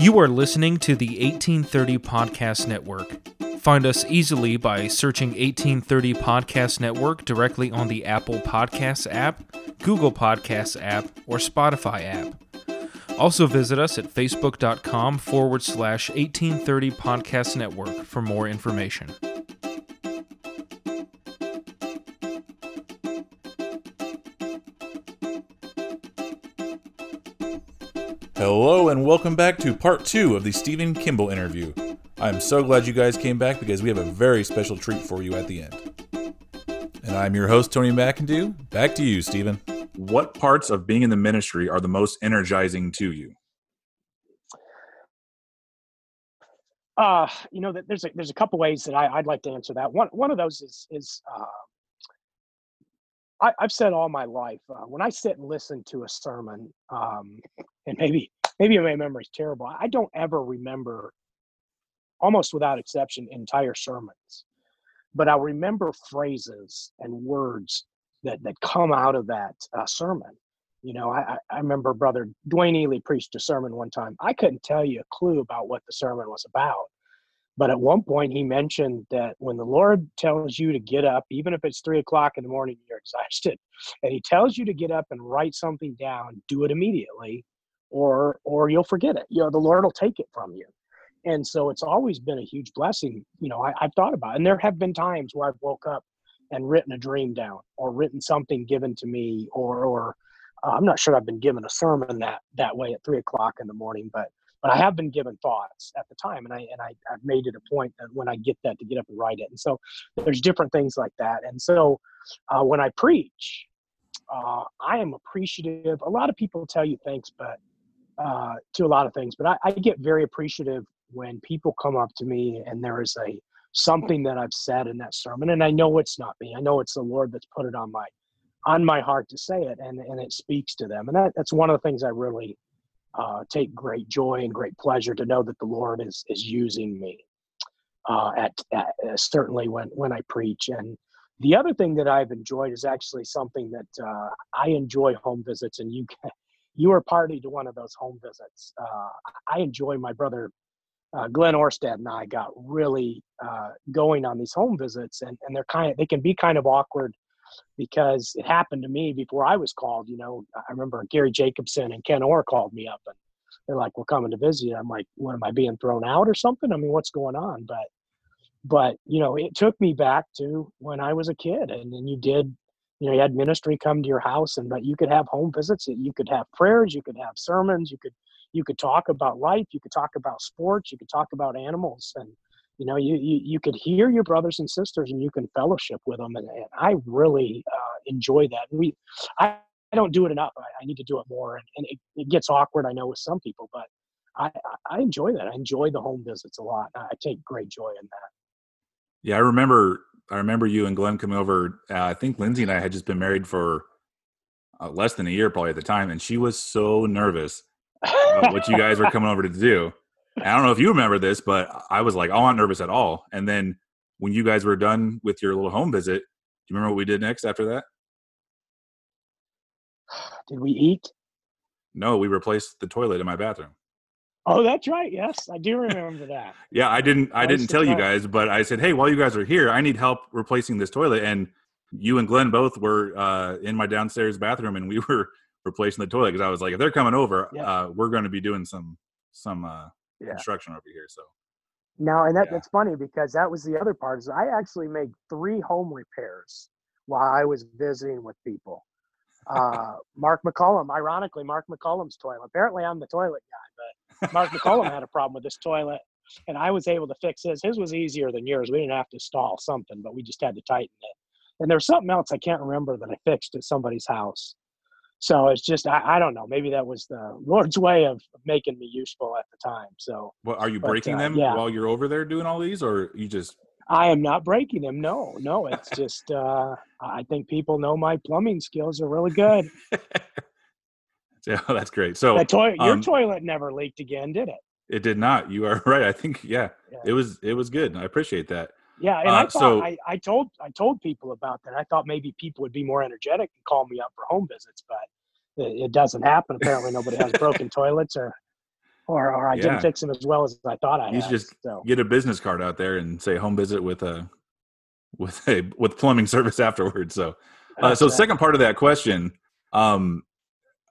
You are listening to the 1830 Podcast Network. Find us easily by searching 1830 Podcast Network directly on the Apple Podcasts app, Google Podcasts app, or Spotify app. Also visit us at facebook.com forward slash 1830 Podcast Network for more information. Hello, and welcome back to part two of the Stephen Kimball interview. I'm so glad you guys came back because we have a very special treat for you at the end. And I'm your host, Tony McIndoe. Back to you, Stephen. What parts of being in the ministry are the most energizing to you? Uh, you know, there's a, there's a couple ways that I, would like to answer that. One one of those is is uh, I, have said all my life uh, when I sit and listen to a sermon, um, and maybe maybe my memory is terrible. I don't ever remember, almost without exception, entire sermons, but I'll remember phrases and words that that come out of that uh, sermon. You know, I, I remember Brother Dwayne Ely preached a sermon one time. I couldn't tell you a clue about what the sermon was about but at one point, he mentioned that when the Lord tells you to get up, even if it's three o'clock in the morning, you're exhausted, and He tells you to get up and write something down, do it immediately, or or you'll forget it. You know, the Lord will take it from you. And so it's always been a huge blessing. You know, I, I've thought about, it. and there have been times where I've woke up and written a dream down, or written something given to me, or or uh, I'm not sure I've been given a sermon that that way at three o'clock in the morning, but but I have been given thoughts at the time, and I and I, I've made it a point that when I get that to get up and write it. And so there's different things like that. And so uh, when I preach, uh, I am appreciative. A lot of people tell you thanks, but uh, to a lot of things, but I, I get very appreciative when people come up to me and there is a something that I've said in that sermon, and I know it's not me. I know it's the Lord that's put it on my on my heart to say it, and and it speaks to them. And that, that's one of the things I really uh, take great joy and great pleasure to know that the Lord is is using me uh, at, at uh, certainly when when I preach. And the other thing that I've enjoyed is actually something that uh, I enjoy home visits, and you you are party to one of those home visits. Uh, I enjoy my brother. Uh, Glenn Orstad and I got really uh, going on these home visits, and, and they're kind of they can be kind of awkward because it happened to me before I was called. You know, I remember Gary Jacobson and Ken Orr called me up and they're like, "We're coming to visit." You. I'm like, "What am I being thrown out or something?" I mean, what's going on? But, but you know, it took me back to when I was a kid, and then you did. You know, you had ministry come to your house, and but you could have home visits. You could have prayers. You could have sermons. You could you could talk about life. You could talk about sports. You could talk about animals, and you know you, you, you could hear your brothers and sisters and you can fellowship with them and, and i really uh, enjoy that. We I, I don't do it enough. I, I need to do it more and, and it, it, gets awkward i know with some people but I, I enjoy that. I enjoy the home visits a lot. I take great joy in that. Yeah i remember i remember you and glenn coming over uh, i think lindsay and i had just been married for uh, less than a year probably at the time and she was so nervous about what you guys were coming over to do I don't know if you remember this, but I was like, oh, I'm not nervous at all. And then when you guys were done with your little home visit, do you remember what we did next after that? Did we eat? No, we replaced the toilet in my bathroom. Oh, that's right. Yes, I do remember that. yeah, I didn't. I, I didn't tell you guys, but I said, "Hey, while you guys are here, I need help replacing this toilet." And you and Glenn both were uh, in my downstairs bathroom, and we were replacing the toilet because I was like, "If they're coming over, yeah. uh, we're going to be doing some some uh, yeah. construction over here. So now, and that, yeah. that's funny because that was the other part is I actually made three home repairs while I was visiting with people. Uh, Mark McCollum, ironically, Mark McCollum's toilet. Apparently, I'm the toilet guy, but Mark McCollum had a problem with this toilet, and I was able to fix his. His was easier than yours. We didn't have to stall something, but we just had to tighten it. And there's something else I can't remember that I fixed at somebody's house. So it's just I, I don't know. Maybe that was the Lord's way of making me useful at the time. So, well, are you but, breaking uh, them yeah. while you're over there doing all these, or you just? I am not breaking them. No, no. It's just uh, I think people know my plumbing skills are really good. yeah, that's great. So to- your um, toilet never leaked again, did it? It did not. You are right. I think yeah, yeah. it was it was good. I appreciate that. Yeah, and uh, I thought so, I, I told I told people about that. I thought maybe people would be more energetic and call me up for home visits, but it, it doesn't happen. Apparently, nobody has broken toilets or or or I Yeah. didn't fix them as well as I thought I You had. just so get a business card out there and say home visit with a with a with plumbing service afterwards. So, uh, so it. second part of that question, um,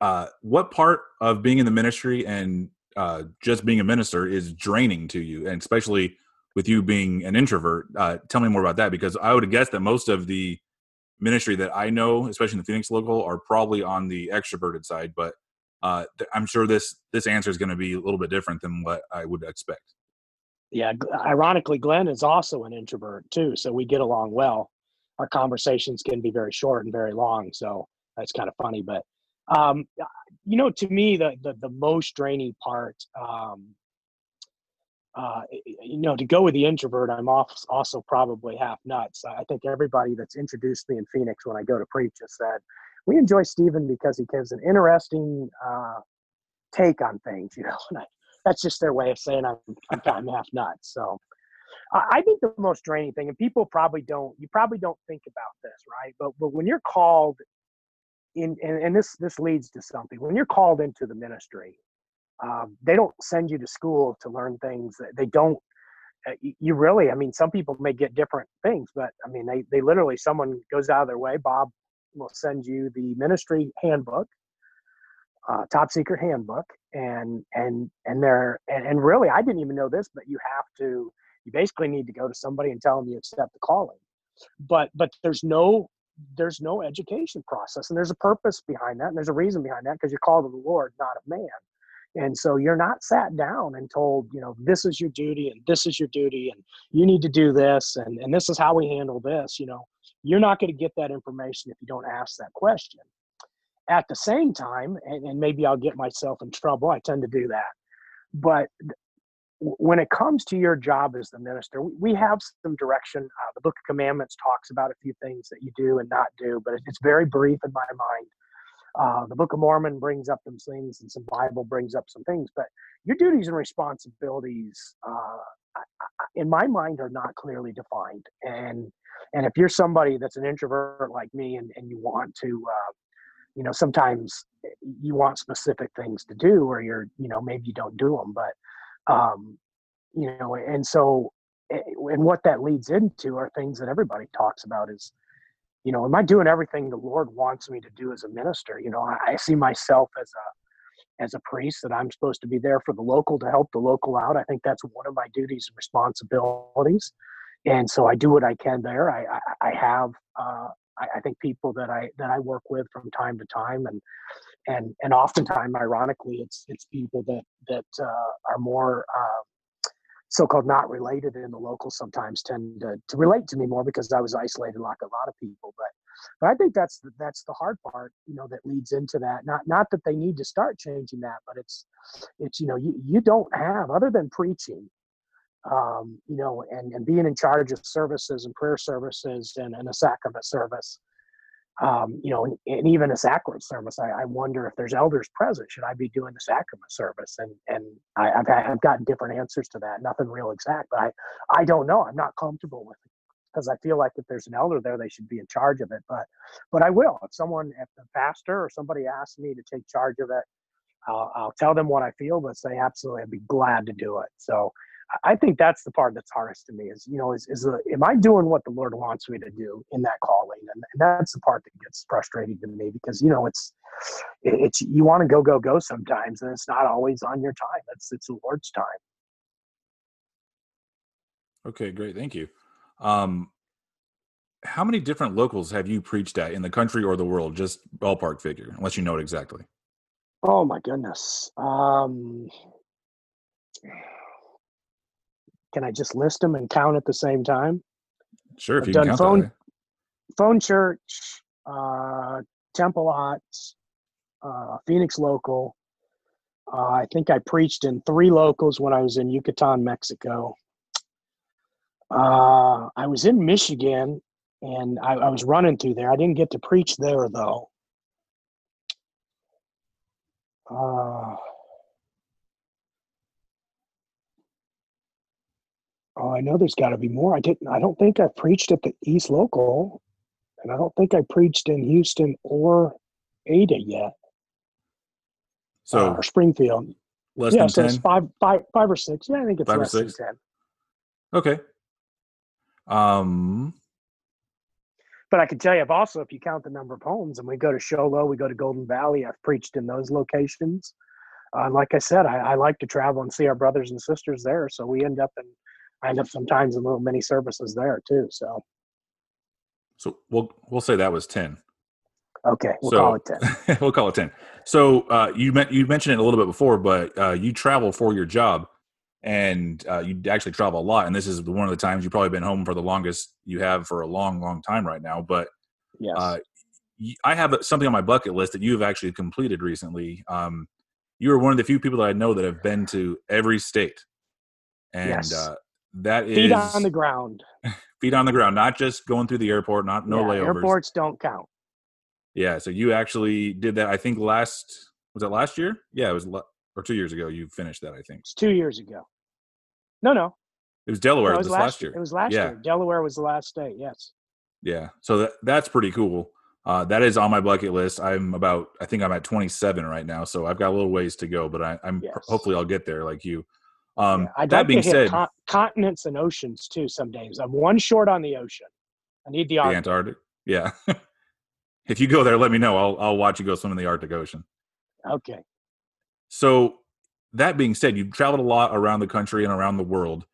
uh, what part of being in the ministry and uh, just being a minister is draining to you, and especially with you being an introvert? Uh, tell me more about that because I would guess that most of the ministry that I know, especially in the Phoenix local, are probably on the extroverted side. But uh, th- I'm sure this this answer is going to be a little bit different than what I would expect. yeah, ironically, Glenn is also an introvert too, so we get along well. Our conversations can be very short and very long, so that's kind of funny. But um, you know, to me, the the, the most draining part, um, uh, you know, to go with the introvert, I'm also probably half nuts. I think everybody that's introduced me in Phoenix when I go to preach has said we enjoy Stephen because he gives an interesting uh, take on things. You know, and I, that's just their way of saying I'm I'm, I'm half nuts. So I I think the most draining thing, and people probably don't, you probably don't think about this, right? But but when you're called in, and, and this this leads to something. When you're called into the ministry, um, they don't send you to school to learn things. that They don't. uh, You really, I mean, some people may get different things, but I mean, they they literally someone goes out of their way. Bob will send you the ministry handbook uh, top secret handbook and and and they're and, and really i didn't even know this but you have to you basically need to go to somebody and tell them you accept the calling but but there's no there's no education process and there's a purpose behind that and there's a reason behind that because you're called of the lord not of man and so you're not sat down and told you know this is your duty and this is your duty and you need to do this and and this is how we handle this you know you're not going to get that information if you don't ask that question at the same time, and, and maybe I'll get myself in trouble. I tend to do that. But when it comes to your job as the minister, we, have some direction. Uh, the Book of Commandments talks about a few things that you do and not do, but it's very brief in my mind. Uh, the Book of Mormon brings up some things, and some Bible brings up some things. But your duties and responsibilities, uh, in my mind, are not clearly defined. And and if you're somebody that's an introvert like me, and, and you want to uh, you know sometimes you want specific things to do or you're you know maybe you don't do them but um you know and so eh, and what that leads into are things that everybody talks about is you know am i doing everything the lord wants me to do as a minister? You know i, see myself as a as a priest that i'm supposed to be there for the local to help the local out. I think that's one of my duties and responsibilities. And so i do what i can there. I i, I have uh I, I think people that I that I work with from time to time, and and and oftentimes, ironically, it's it's people that that uh, are more uh, so-called not related in the local. Sometimes tend to, to relate to me more because I was isolated like a lot of people. But but I think that's the, that's the hard part, you know, that leads into that. Not not that they need to start changing that, but it's it's you know you you don't have other than preaching um, you know, and, and being in charge of services and prayer services and, and a sacrament service, um, you know, and, and even a sacrament service. I, I wonder if there's elders present. Should I be doing the sacrament service? And and I, I've I've gotten different answers to that. Nothing real exact, but I I don't know. I'm not comfortable with it because I feel like if there's an elder there, they should be in charge of it. But but I will. If someone, if the pastor or somebody asks me to take charge of it, I'll, I'll tell them what I feel, but say absolutely, I'd be glad to do it. So I- think that's the part that's hardest to me is, you know, is, is the, am I doing what the Lord wants me to do in that calling? And, and that's the part that gets frustrating to me because, you know, it's, it's, you want to go, go, go sometimes, and it's not always on your time. It's, it's the Lord's time. Okay, great. Thank you. Um, how many different locals have you preached at in the country or the world? Just ballpark figure, unless you know it exactly. Oh my goodness. Um, can I just list them and count at the same time? Sure, if I've you can done phone-. Phone Church, uh, Temple Lot, uh, Phoenix Local. Uh, I think I preached in three locals when I was in Yucatan, Mexico. Uh, I was in Michigan and I, I was running through there. I didn't get to preach there though. Uh, oh, I know there's got to be more. I didn't. I don't think I preached at the East Local, and I don't think I preached in Houston or Ada yet, So or Springfield. Less yeah, than so ten. it's five, five, five or six. Yeah, I think it's Five less than ten. Okay. Um. But I can tell you, I've also, if you count the number of homes, and we go to Show Low, we go to Golden Valley. I've preached in those locations. Uh, and like I said, I, I like to travel and see our brothers and sisters there. So we end up in, I end up sometimes in little mini services there too. So So we'll we'll say that was ten. okay, we'll So- call it ten. we'll call it 10 so uh, you met, you mentioned it a little bit before but uh, you travel for your job and uh, you actually travel a lot and this is one of the times you've probably been home for the longest you have for a long long time right now but Yes. uh, i have something on my bucket list that you have actually completed recently um, you are one of the few people that i know that have been to every state and Yes. That is Feet on the ground. feet on the ground not just going through the airport not no Yeah, layovers Airports don't count. yeah, so you actually did that. I think last was that last year? Yeah, it was or two years ago. You finished that. I think It's two years ago. No, no. it was Delaware. no, it this was last year. It was last Yeah. year. Delaware was the last state. Yes. Yeah, so that that's pretty cool. Uh, that is on my bucket list. I'm about. I think I'm at 27 right now, so I've got a little ways to go. But I, I'm Yes. hopefully I'll get there like you. Um, Yeah, I'd that like being to hit said, con- continents and oceans too. Some days I'm one short on the ocean. I need the the Arctic. Antarctic. Yeah. if you go there, let me know. I'll I'll watch you go swim in the Arctic Ocean. Okay. So that being said, you've traveled a lot around the country and around the world.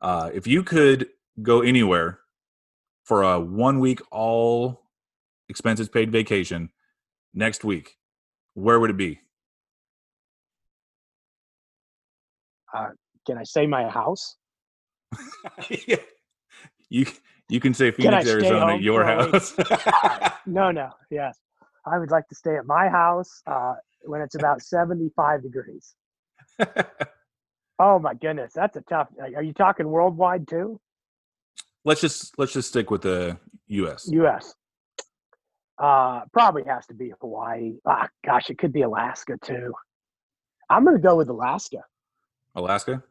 Uh, if you could go anywhere for a one week all expenses paid vacation next week, where would it be? Can I say my house? yeah. you you can say Phoenix, stay Arizona, your house. No, no. Yes. I would like to stay at my house uh, when it's about 75 degrees. Oh my goodness, that's a tough. Are you talking worldwide too? let's just let's just stick with the U.S. U.S. Uh, probably has to be Hawaii. Ah, gosh, it could be Alaska too. I'm gonna go with Alaska. Alaska.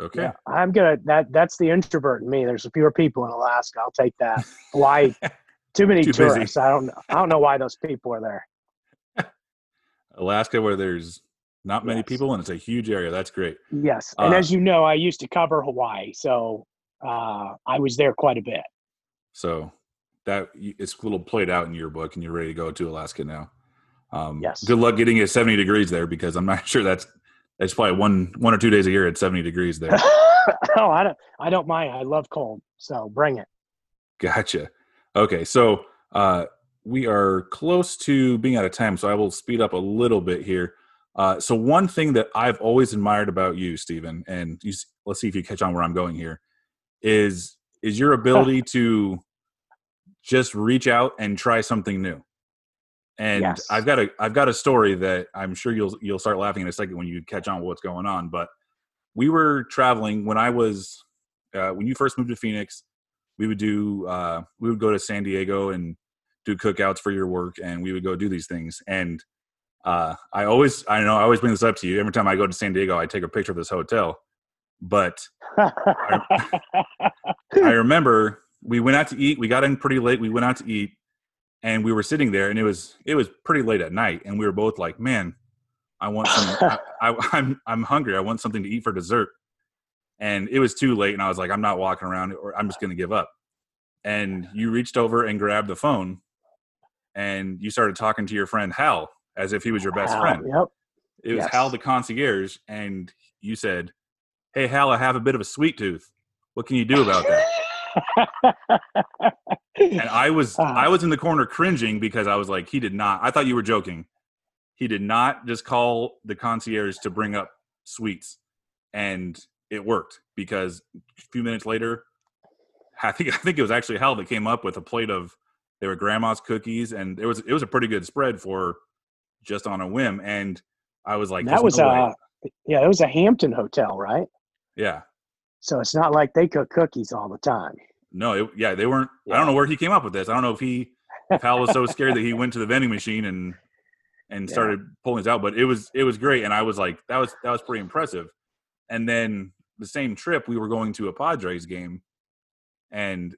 Okay. Yeah, I'm gonna. That that's the introvert in me. There's fewer people in Alaska. I'll take that. Why too many Too busy. tourists. I don't. I don't know why those people are there. Alaska, where there's not many Yes. people and it's a huge area. That's great. Yes, and Uh, as you know, I used to cover Hawaii, so uh, I was there quite a bit. So that it's a little played out in your book, and you're ready to go to Alaska now. Um, Yes. Good luck getting it 70 degrees there, because I'm not sure that's that's probably one one or two days a year at 70 degrees there. oh, I don't. I don't mind. I love cold, so bring it. gotcha. Okay, so uh, we are close to being out of time, so I will speed up a little bit here. Uh, so one thing that I've always admired about you, Stephen, and you, let's see if you catch on where I'm going here, is is your ability to just reach out and try something new. And Yes. I've got a I've got a story that I'm sure you'll you'll start laughing in a second when you catch on what's going on. But we were traveling when I was uh, when you first moved to Phoenix. We would do uh, we would go to San Diego and do cookouts for your work, and we would go do these things. And uh, I always I know I always bring this up to you every time I go to San Diego. I take a picture of this hotel, but I remember we went out to eat. We got in pretty late. We went out to eat, and we were sitting there, and it was it was pretty late at night, and we were both like, "Man, I want some. I, I, I'm I'm hungry. I want something to eat for dessert." And it was too late, and I was like, "I'm not walking around, or I'm just going to give up." And you reached over and grabbed the phone, and you started talking to your friend Hal as if he was your best friend. Yep. It was Yes. Hal the concierge, and you said, "Hey Hal, I have a bit of a sweet tooth. What can you do about that?" and I was Ah. I was in the corner cringing because I was like, he did not. I thought you were joking. He did not just call the concierge to bring up sweets, and it worked because a few minutes later, I think I think it was actually Hal that came up with a plate of they were grandma's cookies, and it was it was a pretty good spread for just on a whim. And I was like, that was no way." a yeah. It was a Hampton hotel, right? yeah. So it's not like they cook cookies all the time. No, it, yeah, they weren't. I don't know where he came up with this. I don't know if he, if Hal was so scared that he went to the vending machine and and Yeah. started pulling this out. But it was it was great, and I was like, that was that was pretty impressive. And then the same trip, we were going to a Padres game, and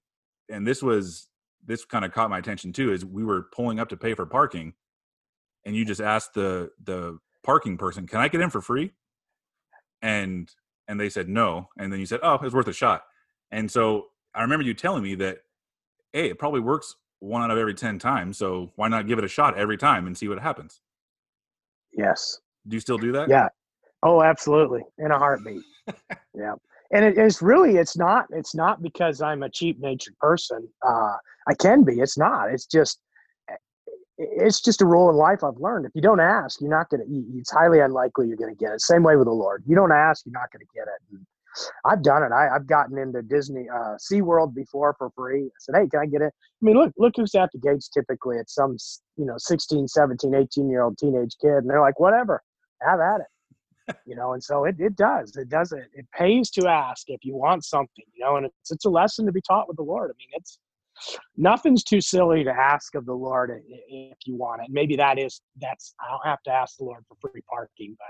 and this was this kind of caught my attention too. Is we were pulling up to pay for parking, and you just asked the the parking person, "Can I get in for free?" and and they said no, and then you said, oh, it's worth a shot. And so I remember you telling me that, hey, it probably works one out of every ten times. So why not give it a shot every time and see what happens? Yes. Do you still do that? Yeah. Oh, absolutely. In a heartbeat. yeah. And it is really, it's not, it's not because I'm a cheap natured person. Uh, I can be, it's not, it's just, it's just a rule in life I've learned. If you don't ask, you're not going to, it's highly unlikely you're going to get it. Same way with the Lord. You don't ask, you're not going to get it. And I've done it. I, have gotten into Disney, uh, SeaWorld before for free. I said, Hey, can I get it? I mean, look, look who's at the gates typically. It's some, you know, 16, 17, 18 year old teenage kid. And they're like, whatever, have at it. you know, and so it, it does, it does it. It pays to ask if you want something, you know, and it's, it's a lesson to be taught with the Lord. I mean, it's, nothing's too silly to ask of the Lord if you want it. Maybe that is that's I don't have to ask the Lord for free parking, but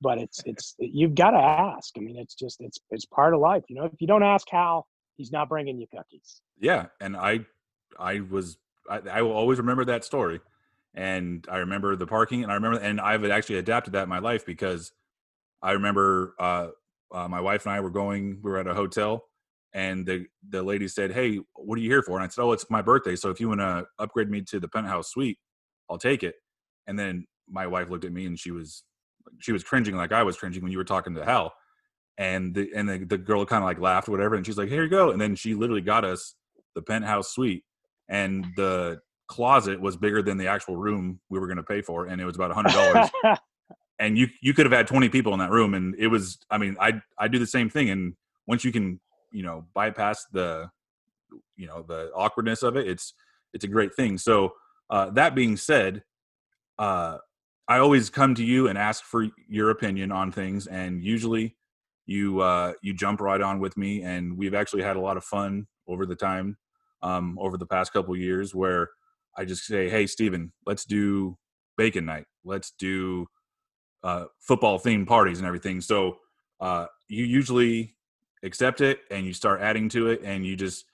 but it's it's you've got to ask. I mean, it's just it's it's part of life. You know, if you don't ask Hal, he's not bringing you cookies. Yeah, and I I was I, I will always remember that story, and I remember the parking, and I remember and I've actually adapted that in my life because I remember uh, uh, my wife and I were going we were at a hotel and the the lady said, "Hey, what are you here for?" And I said, "Oh, it's my birthday. So if you want to upgrade me to the penthouse suite, I'll take it." And then my wife looked at me and she was she was cringing like I was cringing when you were talking to Hal. And the and the, the girl kind of like laughed, whatever, and she's like, "Here you go." And then she literally got us the penthouse suite, and the closet was bigger than the actual room we were going to pay for, and it was about a hundred dollars. and you you could have had twenty people in that room, and it was. I mean, I I do the same thing, and once you can you know bypass the you know the awkwardness of it it's it's a great thing so uh, that being said uh, i always come to you and ask for your opinion on things and usually you uh, you jump right on with me and we've actually had a lot of fun over the time um, over the past couple years where i just say hey Stephen, let's do bacon night. Let's do uh, football themed parties and everything. So uh, you usually accept it and you start adding to it and you just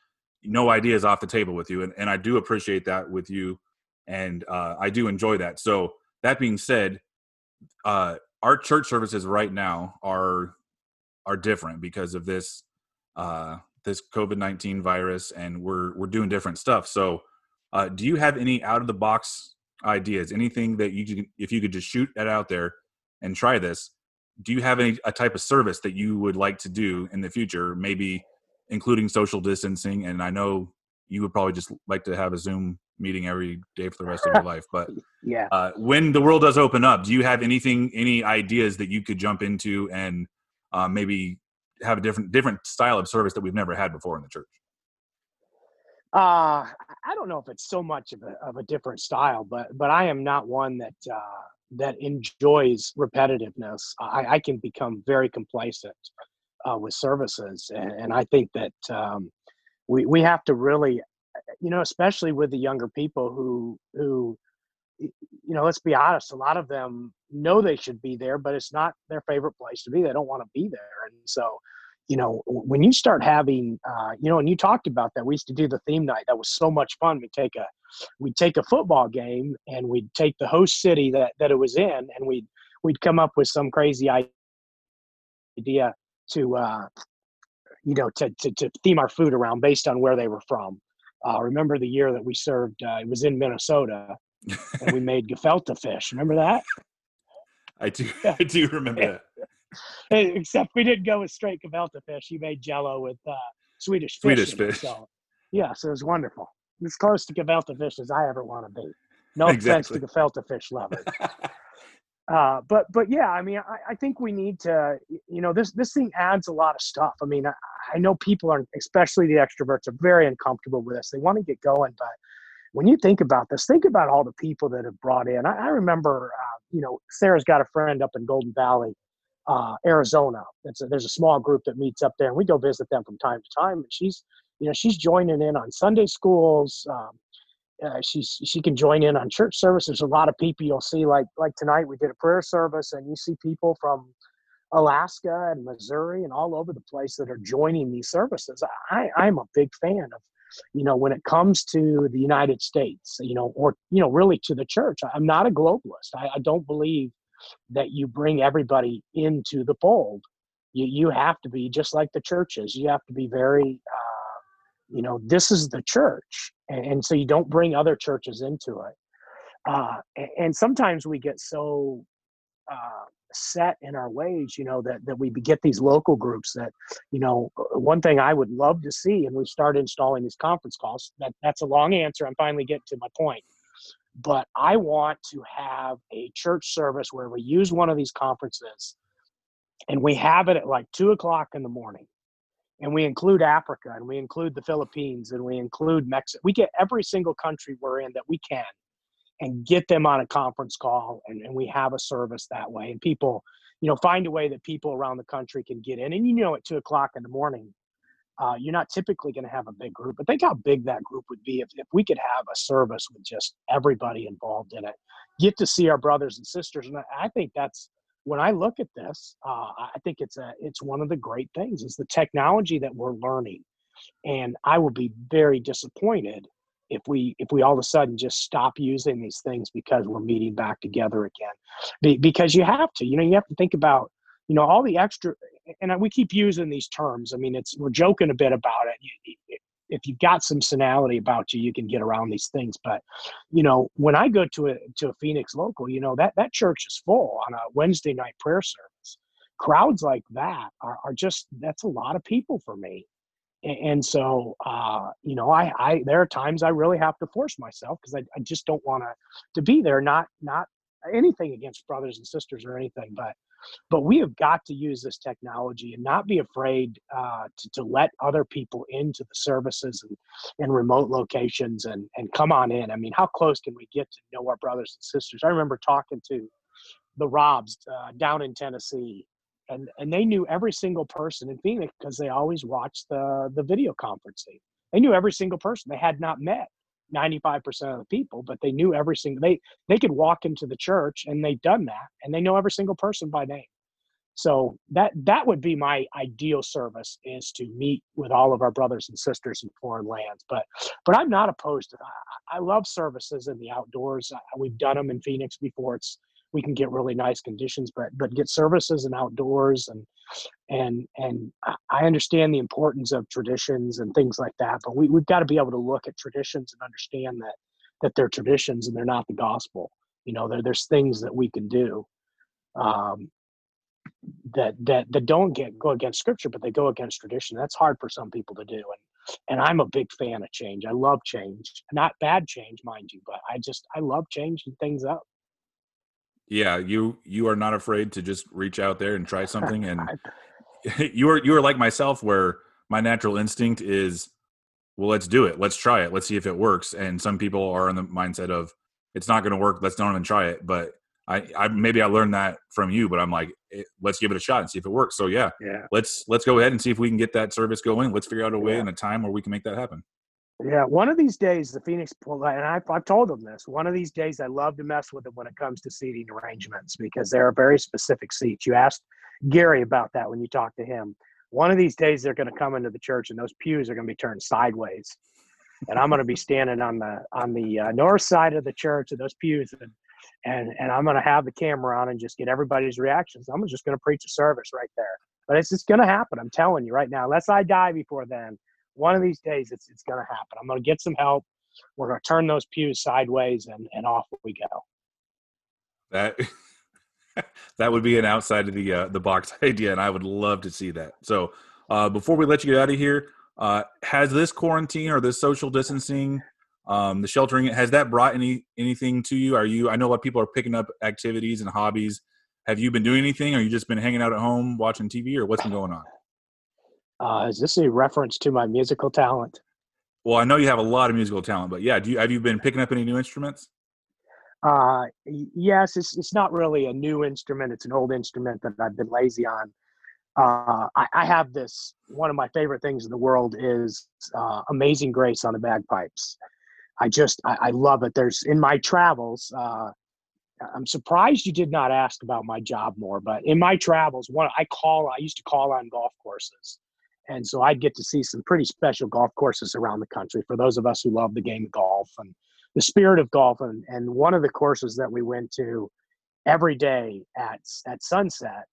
no ideas off the table with you and, and i do appreciate that with you and uh, i do enjoy that. So that being said uh, our church services right now are are different because of this uh, this covid-19 virus and we're we're doing different stuff. So uh, do you have any out of the box ideas? Anything that you can if you could just shoot that out there and try this do you have any a type of service that you would like to do in the future maybe including social distancing? And i know you would probably just like to have a zoom meeting every day for the rest of your life but yeah. uh, when the world does open up do you have anything any ideas that you could jump into and uh, maybe have a different different style of service that we've never had before in the church? Uh i don't know if it's so much of a, of a different style but but i am not one that uh that enjoys repetitiveness, I, I can become very complacent uh, with services, and, and, I think that um, we we have to really, you know, especially with the younger people who who, you know, let's be honest, a lot of them know they should be there, but it's not their favorite place to be. They don't want to be there, and so you know, when you start having, uh, you know, and you talked about that, we used to do the theme night. That was so much fun. We take a, we'd take a football game and we'd take the host city that that it was in, and we'd we'd come up with some crazy idea to, uh, you know, to, to to theme our food around based on where they were from. Uh, remember the year that we served? Uh, it was in Minnesota, and we made gefilte fish. Remember that? I do. I do remember that. Except we didn't go with straight gefilte fish. He made Jello with uh, Swedish fish. Swedish fish. So, yeah, so it was wonderful. As close to gefilte fish as I ever want to be. No exactly. offense to gefilte fish lovers. Uh, but but yeah, I mean, I, I, think we need to, you know, this this thing adds a lot of stuff. I mean, I, I know people are, especially the extroverts, are very uncomfortable with this. They want to get going, but when you think about this, think about all the people that have brought in. I, I remember, uh, you know, Sarah's got a friend up in Golden Valley uh, Arizona. A, there's a small group that meets up there, and we go visit them from time to time. And she's, you know, she's joining in on Sunday schools. Um, uh, she's she can join in on church service. There's a lot of people you'll see, like like tonight we did a prayer service, and you see people from Alaska and Missouri and all over the place that are joining these services. I, I'm a big fan of, you know, when it comes to the United States, you know, or you know, really to the church. I'm not a globalist. I, I don't believe that you bring everybody into the fold. You you have to be just like the churches. You have to be very, uh, you know, this is the church, and, and, so you don't bring other churches into it. Uh, and, sometimes we get so uh, set in our ways, you know, that that we get these local groups that, you know, one thing I would love to see, and we start installing these conference calls. That that's a long answer. I'm finally getting to my point. But I want to have a church service where we use one of these conferences and we have it at like two o'clock in the morning. And we include Africa and we include the Philippines and we include Mexico. We get every single country we're in that we can and get them on a conference call and, and we have a service that way. And people you know find a way that people around the country can get in. And you know at two o'clock in the morning uh, you're not typically going to have a big group but think how big that group would be if, if we could have a service with just everybody involved in it. Get to see our brothers and sisters and i think that's when i look at this uh, i think it's a it's one of the great things is the technology that we're learning. And i will be very disappointed if we if we all of a sudden just stop using these things because we're meeting back together again. Be, because you have to you know you have to think about you know all the extra and we keep using these terms. I mean it's we're joking a bit about it if you've got some personality about you you can get around these things but you know when i go to a to a phoenix local you know that that church is full on a wednesday night prayer service. Crowds like that are, are just that's a lot of people for me. And so uh, you know I, I there are times i really have to force myself because I, I just don't want to to be there not not anything against brothers and sisters or anything but but we have got to use this technology and not be afraid uh, to, to let other people into the services and, and remote locations and, and come on in i mean how close can we get to know our brothers and sisters i remember talking to the robs uh, down in tennessee and and they knew every single person in Phoenix because they always watched the the video conferencing. They knew every single person. They had not met 95% of the people, but they knew every single they they could walk into the church and they've done that and they know every single person by name. So that that would be my ideal service is to meet with all of our brothers and sisters in foreign lands. But but I'm not opposed to that. I love services in the outdoors. We've done them in Phoenix before. It's we can get really nice conditions but but get services and outdoors and and and i understand the importance of traditions and things like that but we, we've got to be able to look at traditions and understand that that they're traditions and they're not the gospel. You know there, there's things that we can do um, that that that don't get go against scripture but they go against tradition. That's hard for some people to do and and i'm a big fan of change. I love change. Not bad change mind you but i just i love changing things up yeah you you are not afraid to just reach out there and try something and you are you are like myself where my natural instinct is well let's do it let's try it let's see if it works and some people are in the mindset of it's not going to work let's don't even try it but I, I maybe I learned that from you, but I'm like, eh, let's give it a shot and see if it works. So yeah, yeah, let's let's go ahead and see if we can get that service going. Let's figure out a way yeah. and a time where we can make that happen. Yeah, one of these days, the Phoenix, and I've, I've told them this. One of these days, I love to mess with them when it comes to seating arrangements because there are very specific seats. You asked Gary about that when you talked to him. One of these days, they're going to come into the church, and those pews are going to be turned sideways, and I'm going to be standing on the on the uh, north side of the church of those pews, and and and I'm going to have the camera on and just get everybody's reactions. I'm just going to preach a service right there. But it's just going to happen. I'm telling you right now. Unless I die before then, one of these days it's it's going to happen. I'm going to get some help. We're going to turn those pews sideways and and off we go. That that would be an outside of the uh, the box idea, and I would love to see that. So uh, before we let you get out of here, uh, has this quarantine or this social distancing, um, the sheltering, has that brought any anything to you? Are you? I know a lot of people are picking up activities and hobbies. Have you been doing anything, or you just been hanging out at home watching TV, or what's been going on? Uh, is this a reference to my musical talent? Well, I know you have a lot of musical talent, but yeah, do you have you been picking up any new instruments? Uh, yes, it's it's not really a new instrument. It's an old instrument that I've been lazy on. Uh, I, I, have this. One of my favorite things in the world is uh, "Amazing Grace" on the bagpipes. I just I, I love it. There's in my travels. Uh, I'm surprised you did not ask about my job more, but in my travels, one I call I used to call on golf courses and so I'd get to see some pretty special golf courses around the country for those of us who love the game of golf and the spirit of golf. And, and one of the courses that we went to every day at at sunset,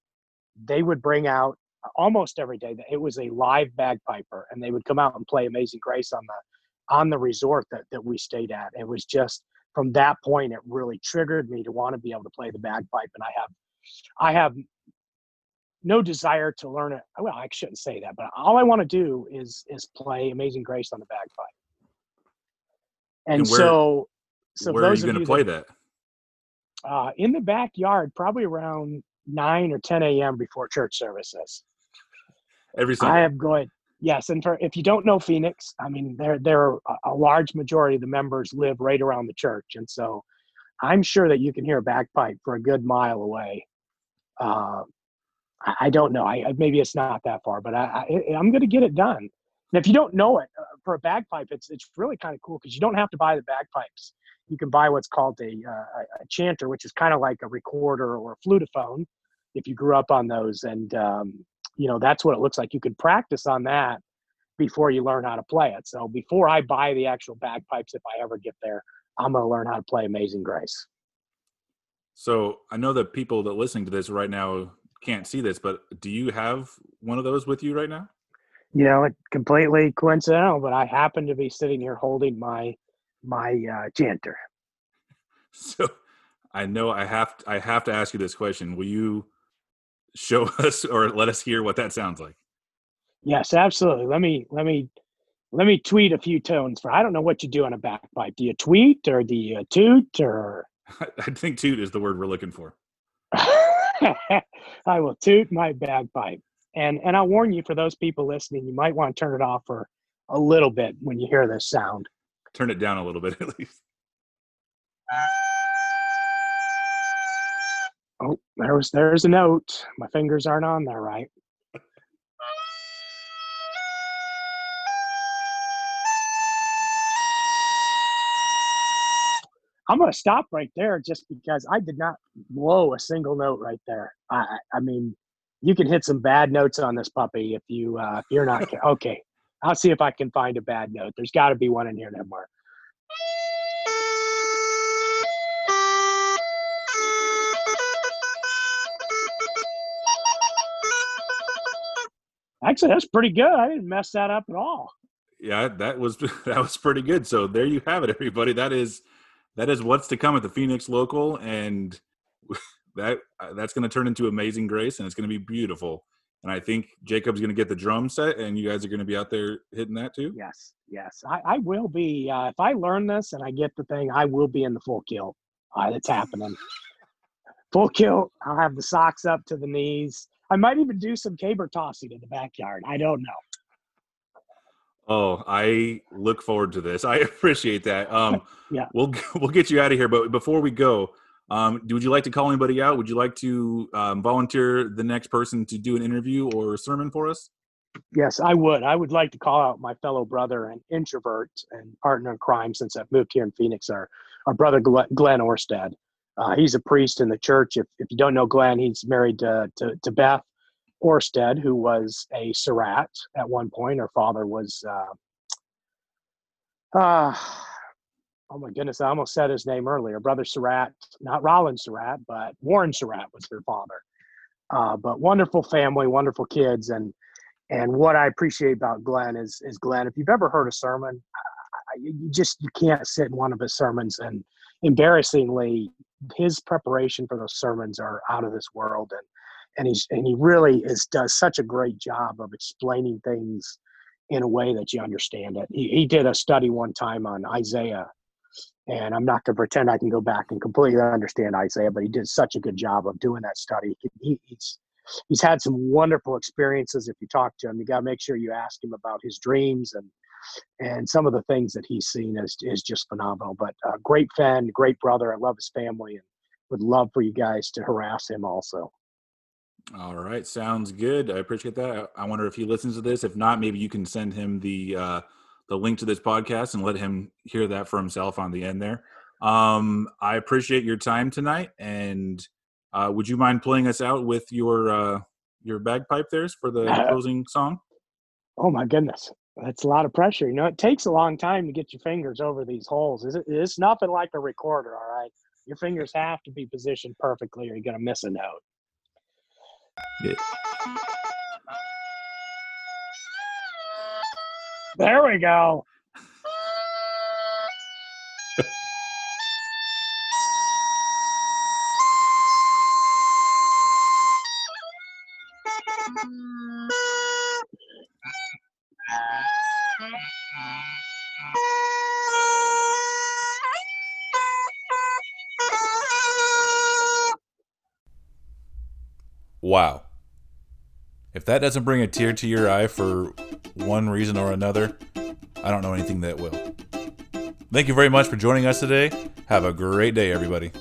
they would bring out uh, almost every day. That it was a live bagpiper, and they would come out and play Amazing Grace on the on the resort that that we stayed at. It was just from that point, it really triggered me to want to be able to play the bagpipe, and I have I have no desire to learn it. Well, I shouldn't say that, but all I want to do is is play Amazing Grace on the bagpipe. And, And where- so, so Where are you going to play that, that? uh, in the backyard, probably around nine or ten a.m. before church services. Every Sunday. I have going. Yes, and for if you don't know Phoenix, I mean, there there are a- a large majority of the members live right around the church, and so I'm sure that you can hear a bagpipe for a good mile away. Uh, I, I don't know. I, I maybe it's not that far, but I, I I'm going to get it done. And if you don't know it uh, for a bagpipe, it's it's really kind of cool because you don't have to buy the bagpipes. You can buy what's called a uh, a- chanter, which is kind of like a recorder or a flutophone, if you grew up on those. And um, you know that's what it looks like. You could practice on that before you learn how to play it. So before I buy the actual bagpipes, if I ever get there, I'm going to learn how to play Amazing Grace. So I know that people that listening to this right now can't see this, but do you have one of those with you right now? you know, it completely coincidental, but I happen to be sitting here holding my my uh, chanter. So I know I have I have to ask you this question. Will you show us or let us hear what that sounds like? Yes, absolutely. Let me let me let me tweet a few tones for. I don't know what you do on a bagpipe. Do you tweet or do you toot or? I think toot is the word we're looking for. I will toot my bagpipe, and and I'll warn you for those people listening, you might want to turn it off for a little bit when you hear this sound. Turn it down a little bit at least. Oh, there's there's a note. My fingers aren't on there right. I'm gonna stop right there just because I did not blow a single note right there. I I mean, you can hit some bad notes on this puppy if you uh, if you're not okay. I'll see if I can find a bad note. There's got to be one in here somewhere. Actually, that's pretty good. I didn't mess that up at all. Yeah, that was that was pretty good. So there you have it, everybody. That is that is what's to come at the Phoenix local, and that uh, that's going to turn into Amazing Grace, and it's going to be beautiful. And I think Jacob's going to get the drum set, and you guys are going to be out there hitting that too. Yes, yes. I, I will be. Uh, if I learn this and I get the thing, I will be in the full kill. Uh, it's happening. Full kill. I'll have the socks up to the knees. I might even do some caber tossing in the backyard. I don't know. Oh, I look forward to this. I appreciate that. Um, Yeah. we'll we'll get you out of here, but before we go, um, would you like to call anybody out? Would you like to um, volunteer the next person to do an interview or a sermon for us? Yes, I would. I would like to call out my fellow brother and introvert and partner in crime since I've moved here in Phoenix, our, our brother Glenn, Glenn Orsted. Uh, he's a priest in the church. If, if you don't know Glenn, he's married to, to, to Beth Orsted, who was a Surratt at one point. Her father was, uh, uh, oh my goodness, I almost said his name earlier. Brother Surratt, not Rollins Surratt, but Warren Surratt was her father. Uh, but wonderful family, wonderful kids, and and what I appreciate about Glenn is is Glenn. If you've ever heard a sermon, you just you can't sit in one of his sermons. And embarrassingly, his preparation for those sermons are out of this world. And and he's and he really is does such a great job of explaining things in a way that you understand it. He he did a study one time on Isaiah. And I'm not going to pretend I can go back and completely understand Isaiah, but he did such a good job of doing that study. He, he's he's had some wonderful experiences. If you talk to him, you got to make sure you ask him about his dreams and and some of the things that he's seen is is just phenomenal. But uh, great fan, great brother. I love his family and would love for you guys to harass him also. All right, sounds good. I appreciate that. I wonder if he listens to this. If not, maybe you can send him the uh, the link to this podcast and let him hear that for himself on the end there. Um, I appreciate your time tonight, and uh, would you mind playing us out with your uh, your bagpipe there for the Uh, closing song? Oh my goodness, that's a lot of pressure. You know, it takes a long time to get your fingers over these holes. It's, it's nothing like a recorder. All right, Your fingers have to be positioned perfectly, or you're gonna miss a note. Yeah. There we go. That doesn't bring a tear to your eye for one reason or another, I don't know anything that will. Thank you very much for joining us today. Have a great day, everybody.